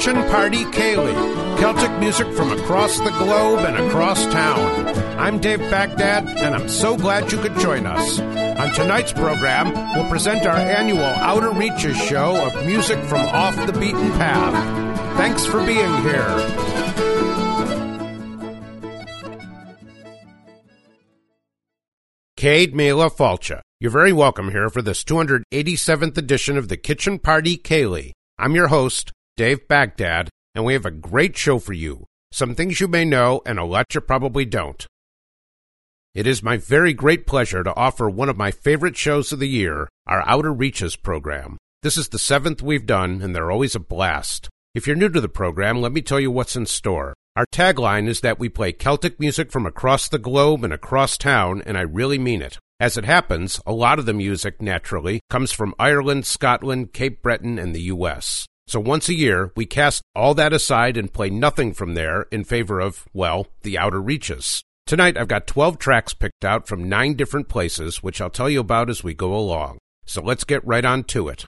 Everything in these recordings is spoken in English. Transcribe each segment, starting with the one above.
Kitchen Party Ceilidh, Celtic music from across the globe and across town. I'm Dave Baghdad, and I'm so glad you could join us. On tonight's program, we'll present our annual Outer Reaches show of music from off the beaten path. Thanks for being here. Cade Mila Falcha. You're very welcome here for this 287th edition of the Kitchen Party Ceilidh. I'm your host, Dave Baghdad, and we have a great show for you. Some things you may know and a lot you probably don't. It is my very great pleasure to offer one of my favorite shows of the year, our Outer Reaches program. This is the seventh we've done, and they're always a blast. If you're new to the program, let me tell you what's in store. Our tagline is that we play Celtic music from across the globe and across town, and I really mean it. As it happens, a lot of the music, naturally, comes from Ireland, Scotland, Cape Breton, and the U.S. So once a year, we cast all that aside and play nothing from there in favor of, well, the outer reaches. Tonight, I've got 12 tracks picked out from nine different places, which I'll tell you about as we go along. So let's get right on to it.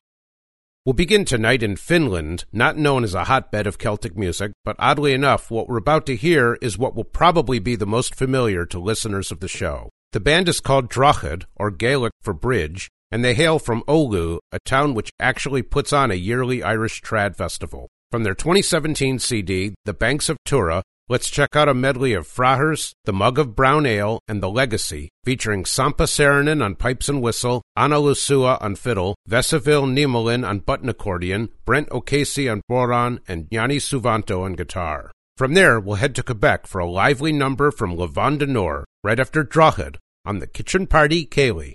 We'll begin tonight in Finland, not known as a hotbed of Celtic music, but oddly enough, what we're about to hear is what will probably be the most familiar to listeners of the show. The band is called Drogheda, or Gaelic for bridge, and they hail from Oulu, a town which actually puts on a yearly Irish trad festival. From their 2017 CD, The Banks of Tura, let's check out a medley of Frahers, The Mug of Brown Ale, and The Legacy, featuring Sampa Saarinen on pipes and whistle, Anna Lusua on fiddle, Vesaville Niemelin on button accordion, Brent O'Casey on bodhrán, and Yanni Suvanto on guitar. From there, we'll head to Quebec for a lively number from Le Vent du Nord, right after Drogheda, on the Kitchen Party Ceilidh.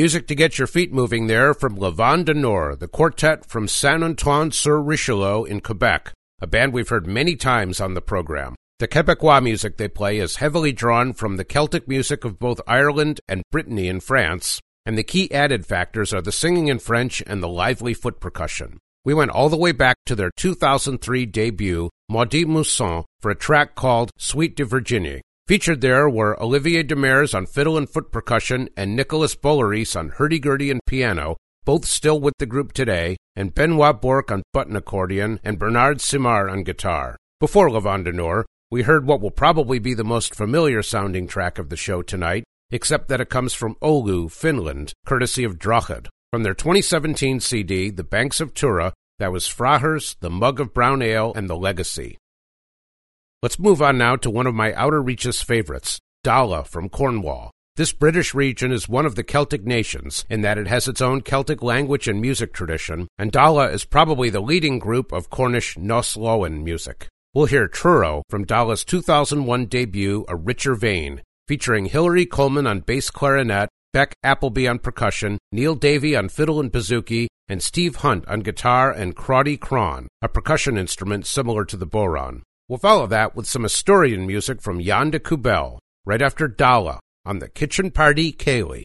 Music to get your feet moving there from Le Vent du Nord, the quartet from Saint Antoine sur Richelieu in Quebec, a band we've heard many times on the program. The Quebecois music they play is heavily drawn from the Celtic music of both Ireland and Brittany in France, and the key added factors are the singing in French and the lively foot percussion. We went all the way back to their 2003 debut, Maudite Moisson, for a track called Suite de Virginie. Featured there were Olivier Demers on fiddle and foot percussion and Nicolas Boulerice on hurdy-gurdy and piano, both still with the group today, and Benoit Bourque on button accordion and Bernard Simard on guitar. Before Le Vent du Nord, we heard what will probably be the most familiar sounding track of the show tonight, except that it comes from Oulu, Finland, courtesy of Draught. From their 2017 CD, The Banks of Tura, that was Frahers, The Mug of Brown Ale, and The Legacy. Let's move on now to one of my outer reaches favorites, Dalla from Cornwall. This British region is one of the Celtic nations in that it has its own Celtic language and music tradition, and Dalla is probably the leading group of Cornish Nos music. We'll hear Truro from Dalla's 2001 debut, A Richer Vein, featuring Hilary Coleman on bass clarinet Bec Applebee on percussion, Neil Davey on fiddle and bouzouki, and Steve Hunt on guitar and Crowdy Crawn, a percussion instrument similar to the bodhrán. We'll follow that with some Asturian music from Llan de Cubel, right after Dalla, on the Kitchen Party Ceilidh.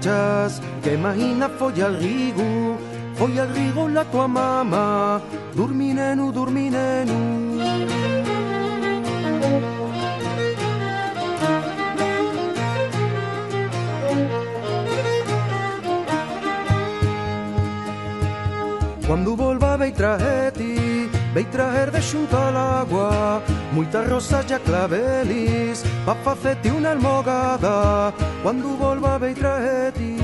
Que imagina foi al rigo, foi al rigo la tua mamma, dorminenu, dorminenu. Quando volva vei Ve y traer de xunto al agua Moitas rosas e clavelis Pa facete unha almogada. Cuando volva ve y traer ti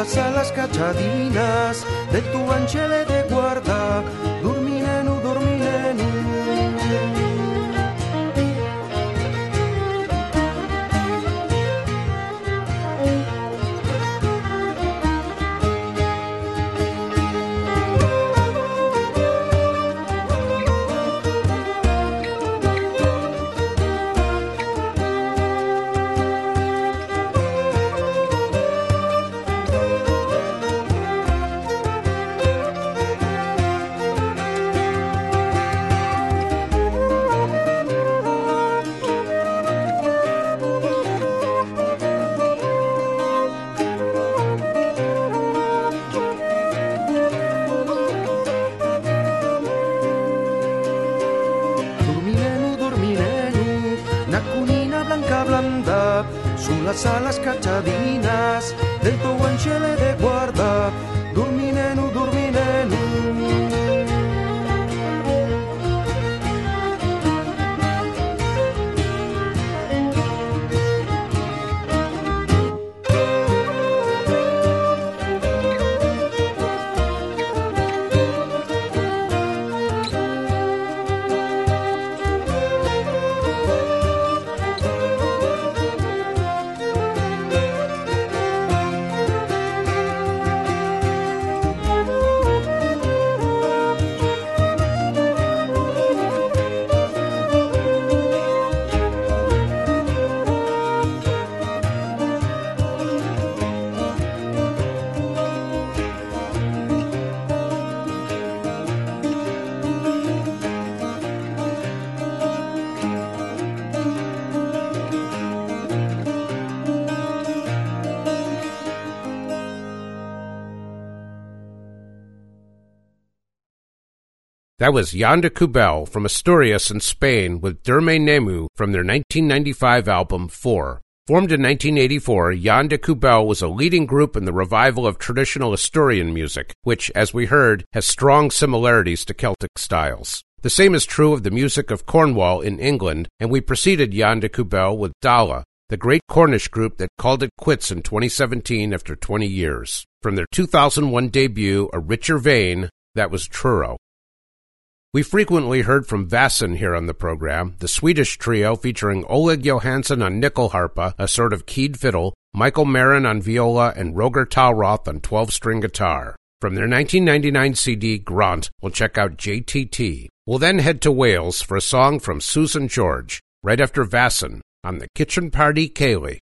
Alas cachadinas de tu de guarda That was Llan de Cubel from Asturias in Spain with Derme Nemu from their 1995 album 4. Formed in 1984, Llan de Cubel was a leading group in the revival of traditional Asturian music, which, as we heard, has strong similarities to Celtic styles. The same is true of the music of Cornwall in England, and we preceded Llan de Cubel with Dalla, the great Cornish group that called it quits in 2017 after 20 years. From their 2001 debut, A Richer Vein, that was Truro. We frequently heard from Väsen here on the program, the Swedish trio featuring Olov Johansson on nyckelharpa, a sort of keyed fiddle, Mikael Marin on viola, and Roger Tallroth on 12-string guitar. From their 1999 CD, Grant, we'll check out JTT. We'll then head to Wales for a song from Susan George, right after Väsen, on the Kitchen Party Ceilidh.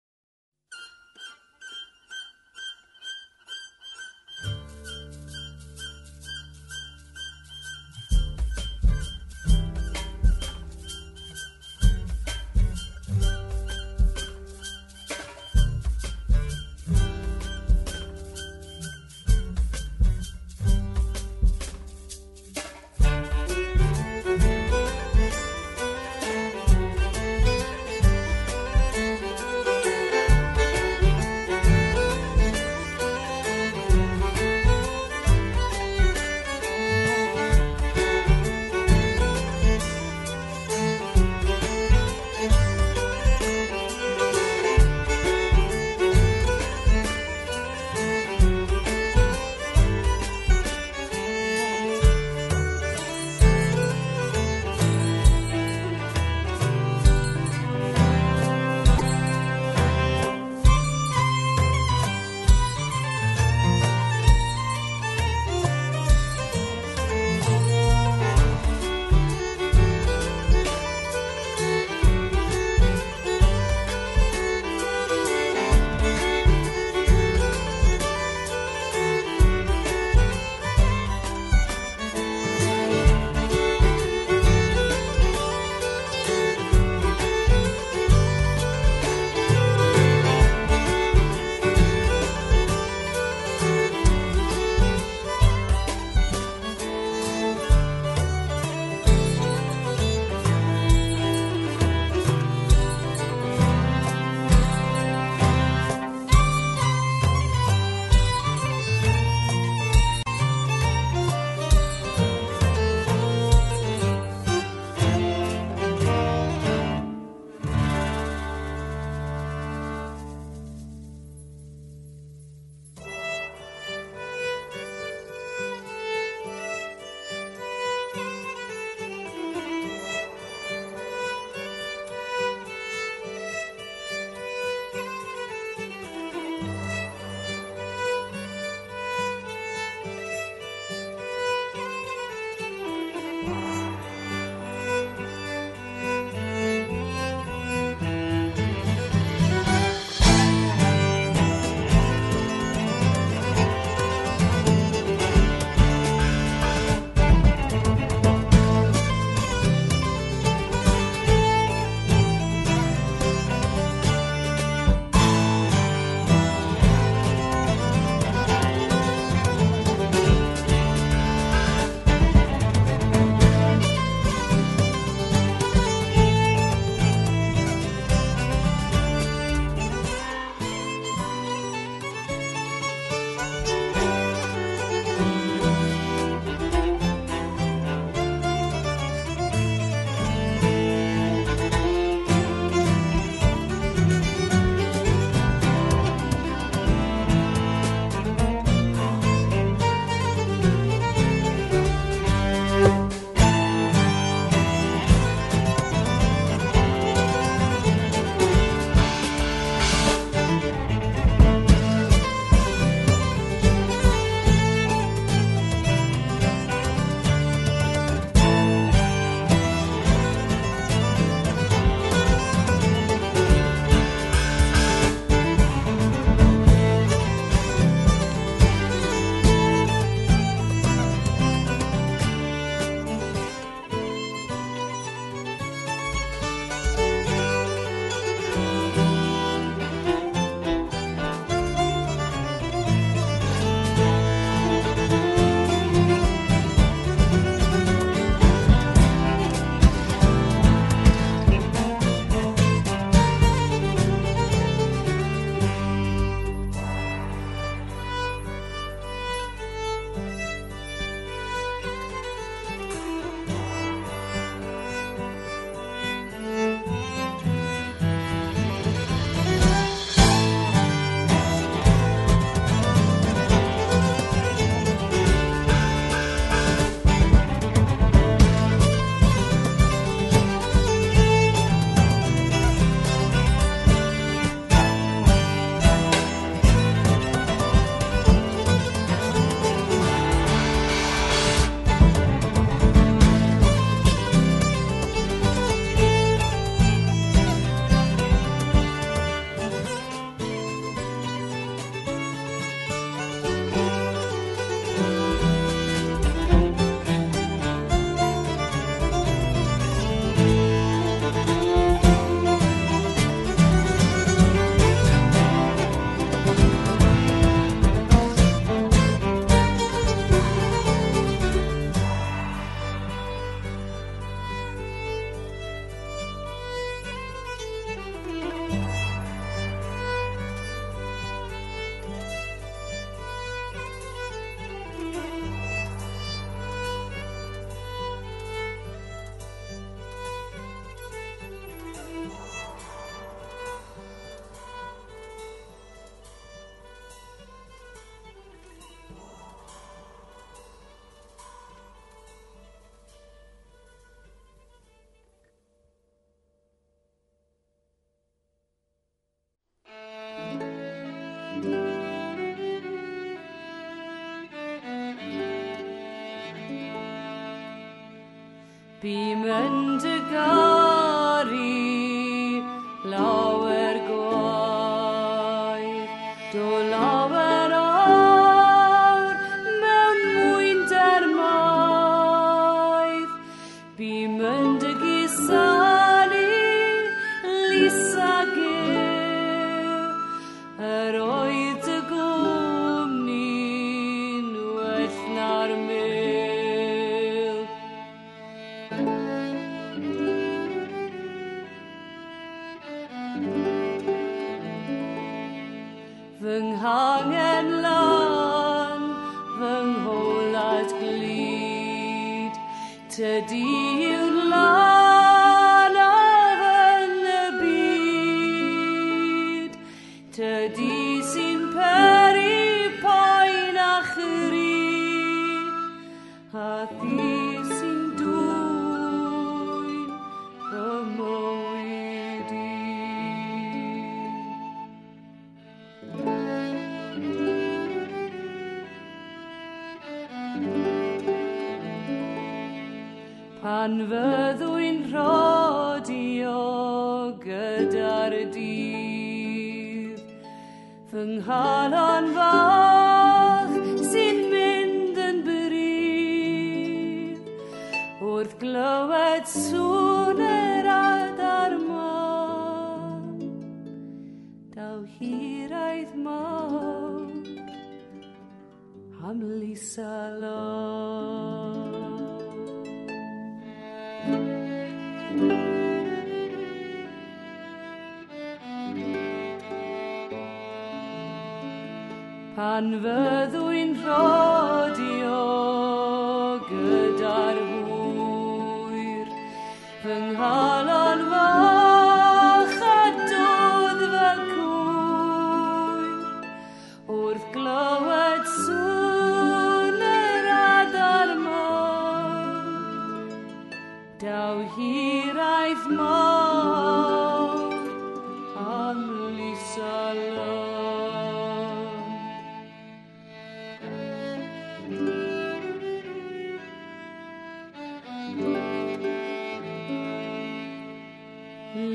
Tydi yw'n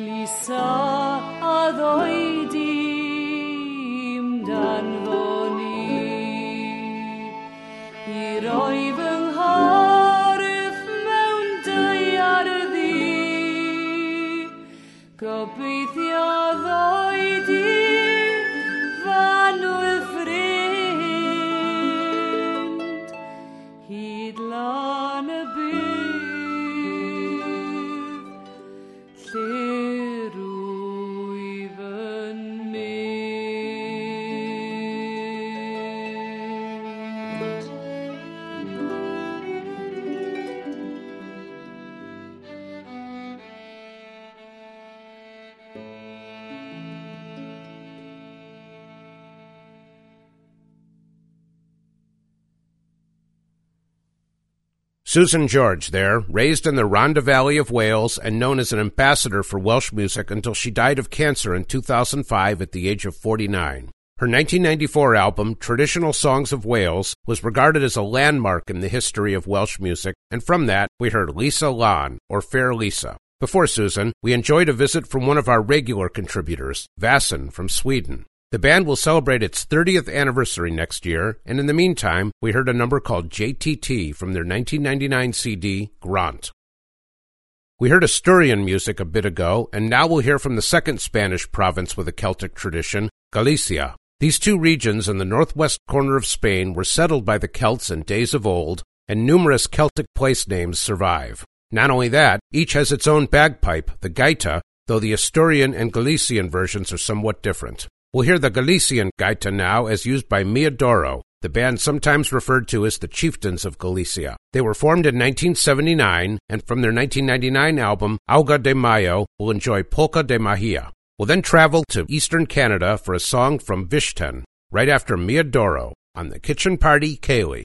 lisa a ddoi dim dan fo ni. I roi fy ngharif mewn dy ar ddi gobeithio Susan George there, raised in the Rhondda Valley of Wales and known as an ambassador for Welsh music until she died of cancer in 2005 at the age of 49. Her 1994 album, Traditional Songs of Wales, was regarded as a landmark in the history of Welsh music, and from that, we heard Lisa Lan, or Fair Lisa. Before Susan, we enjoyed a visit from one of our regular contributors, Väsen from Sweden. The band will celebrate its 30th anniversary next year, and in the meantime, we heard a number called JTT from their 1999 CD, Gront. We heard Asturian music a bit ago, and now we'll hear from the second Spanish province with a Celtic tradition, Galicia. These two regions in the northwest corner of Spain were settled by the Celts in days of old, and numerous Celtic place names survive. Not only that, each has its own bagpipe, the gaita, though the Asturian and Galician versions are somewhat different. We'll hear the Galician gaita now as used by Milladoiro, the band sometimes referred to as the Chieftains of Galicia. They were formed in 1979, and from their 1999 album, Auga de Maio, we'll enjoy Polka de Mahia. We'll then travel to eastern Canada for a song from Vishten, right after Milladoiro, on the Kitchen Party Ceilidh.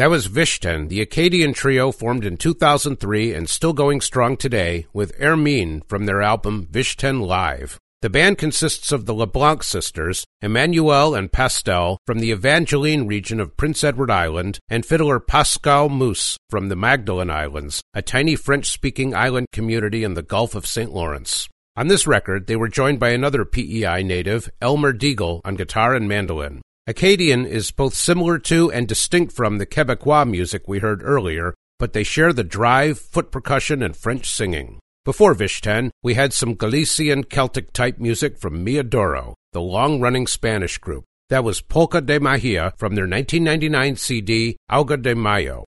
That was Vishten, the Acadian trio formed in 2003 and still going strong today with Ermine from their album Vishten Live. The band consists of the LeBlanc sisters, Emmanuelle and Pastelle from the Evangeline region of Prince Edward Island, and fiddler Pascal Miousse from the Magdalen Islands, a tiny French speaking island community in the Gulf of St. Lawrence. On this record, they were joined by another PEI native, Elmer Deagle, on guitar and mandolin. Acadian is both similar to and distinct from the Quebecois music we heard earlier, but they share the drive, foot percussion, and French singing. Before Vishten, we had some Galician Celtic type music from Milladoiro, the long running Spanish group. That was Polka de Magia from their 1999 CD, Auga de Maio.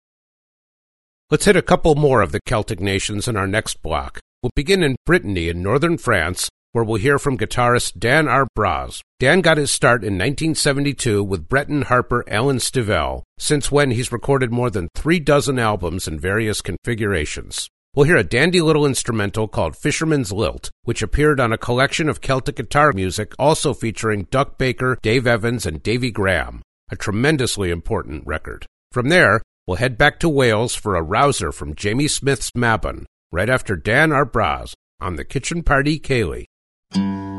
Let's hit a couple more of the Celtic nations in our next block. We'll begin in Brittany in northern France, where we'll hear from guitarist Dan Ar Braz. Dan got his start in 1972 with Breton harper Alan Stivell, since when he's recorded more than three dozen albums in various configurations. We'll hear a dandy little instrumental called Fisherman's Lilt, which appeared on a collection of Celtic guitar music also featuring Duck Baker, Dave Evans, and Davy Graham, a tremendously important record. From there, we'll head back to Wales for a rouser from Jamie Smith's Mabon, right after Dan Ar Braz on the Kitchen Party Ceilidh.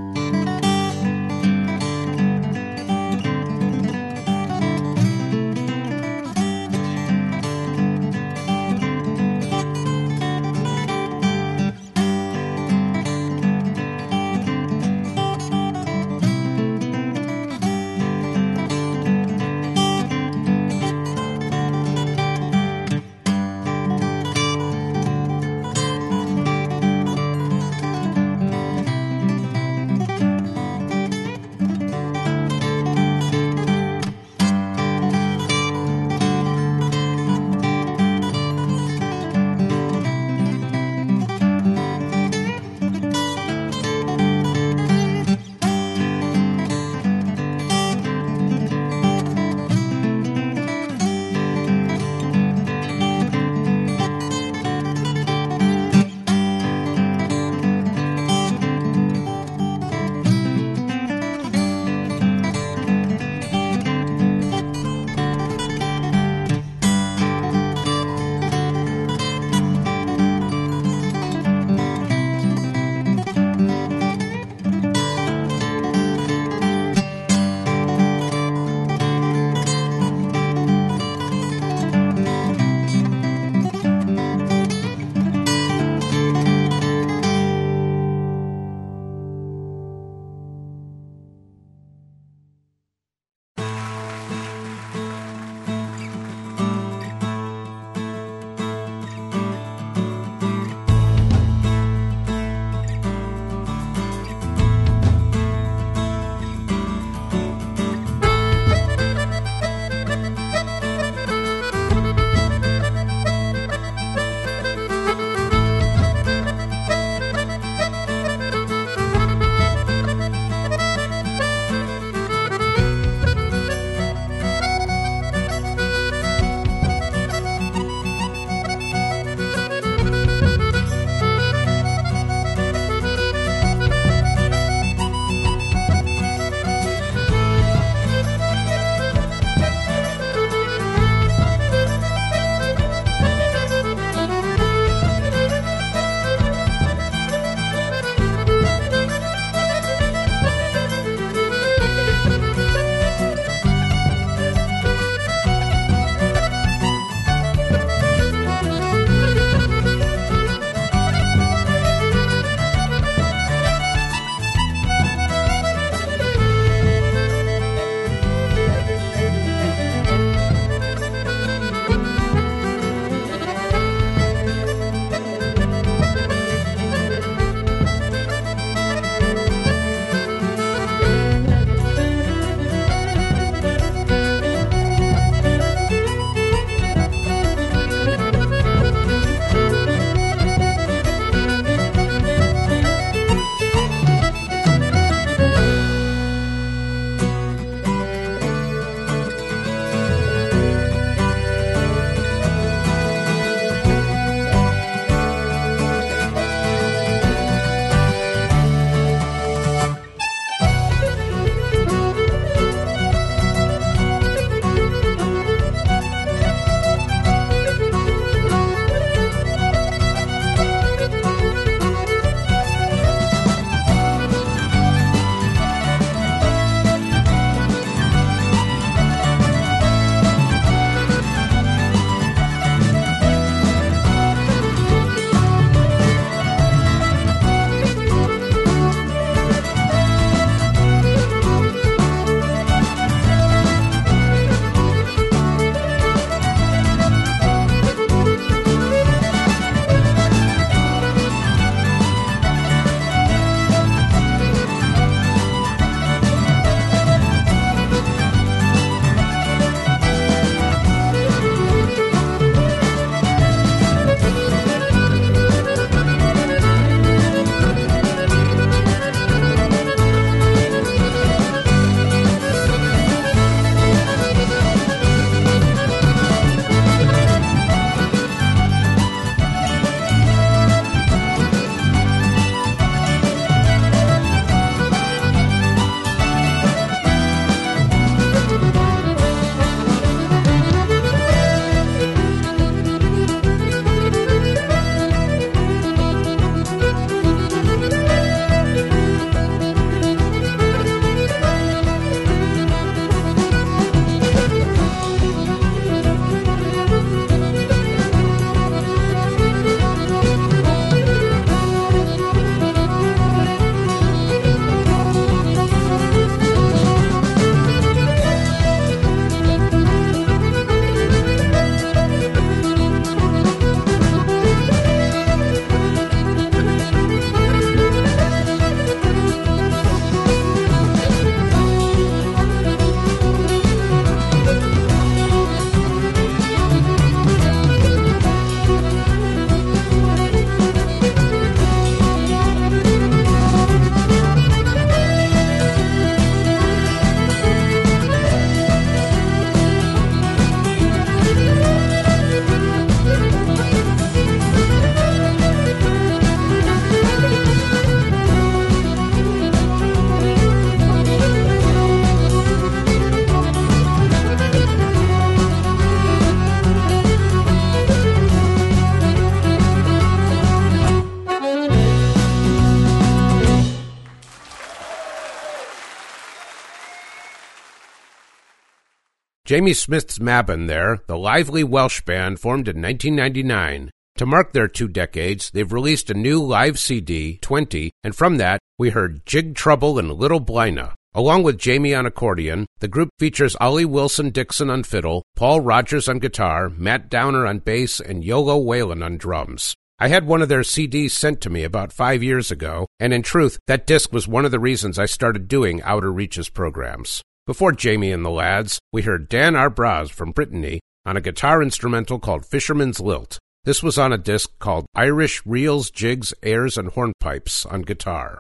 Jamie Smith's Mabon there, the lively Welsh band formed in 1999. To mark their two decades, they've released a new live CD, 20, and from that, we heard Jig Trouble and Little Blyna. Along with Jamie on accordion, the group features Ollie Wilson Dixon on fiddle, Paul Rogers on guitar, Matt Downer on bass, and Iolo Whelan on drums. I had one of their CDs sent to me about five years ago, and in truth, that disc was one of the reasons I started doing Outer Reaches programs. Before Jamie and the lads, we heard Dan Ar Braz from Brittany on a guitar instrumental called Fisherman's Lilt. This was on a disc called Irish Reels, Jigs, Airs, and Hornpipes on guitar.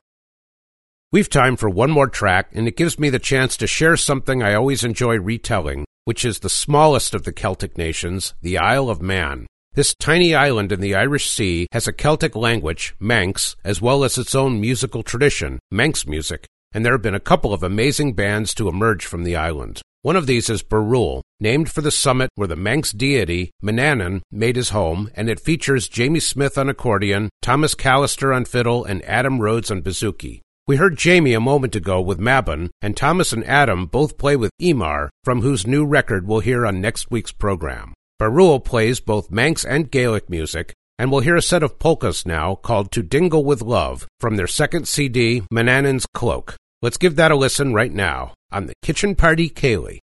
We've time for one more track, and it gives me the chance to share something I always enjoy retelling, which is the smallest of the Celtic nations, the Isle of Man. This tiny island in the Irish Sea has a Celtic language, Manx, as well as its own musical tradition, Manx music, and there have been a couple of amazing bands to emerge from the island. One of these is Barrule, named for the summit where the Manx deity, Manannan, made his home, and it features Jamie Smith on accordion, Thomas Callister on fiddle, and Adam Rhodes on bouzouki. We heard Jamie a moment ago with Mabon, and Thomas and Adam both play with Ímar, from whose new record we'll hear on next week's program. Barrule plays both Manx and Gaelic music, and we'll hear a set of polkas now called To Dingle with Love from their second CD, Manannan's Cloak. Let's give that a listen right now on the Kitchen Party Ceilidh.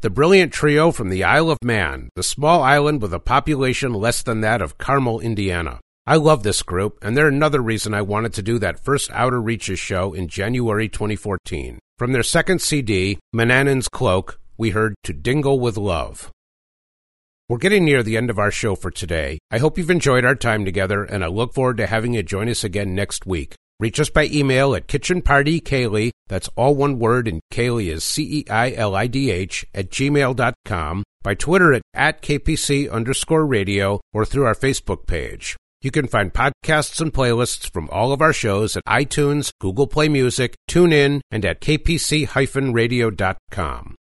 The brilliant trio from the Isle of Man, the small island with a population less than that of Carmel, Indiana. I love this group, and they're another reason I wanted to do that first Outer Reaches show in January 2014. From their second CD, Manannan's Cloak, we heard To Dingle with Love. We're getting near the end of our show for today. I hope you've enjoyed our time together, and I look forward to having you join us again next week. Reach us by email at kitchenpartyceilidh, that's all one word, and Ceilidh is C-E-I-L-I-D-H, at gmail.com, by Twitter at, at KPC underscore radio, or through our Facebook page. You can find podcasts and playlists from all of our shows at iTunes, Google Play Music, TuneIn, and at kpc-radio.com.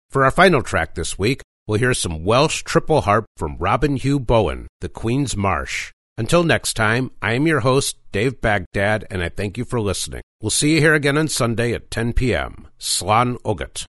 For our final track this week, we'll hear some Welsh triple harp from Robin Huw Bowen, The Queen's Marsh. Until next time, I am your host, Dave Baghdad, and I thank you for listening. We'll see you here again on Sunday at 10 p.m. Slán Agat.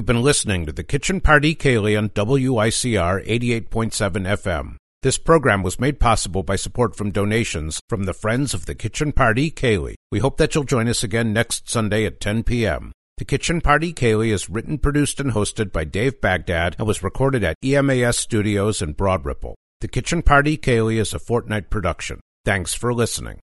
You've been listening to the Kitchen Party Ceilidh on WICR 88.7 FM. This program was made possible by support from donations from the Friends of the Kitchen Party Ceilidh. We hope that you'll join us again next Sunday at 10 p.m. The Kitchen Party Ceilidh is written, produced, and hosted by Dave Baghdad and was recorded at EMAS Studios in Broad Ripple. The Kitchen Party Ceilidh is a fortnight production. Thanks for listening.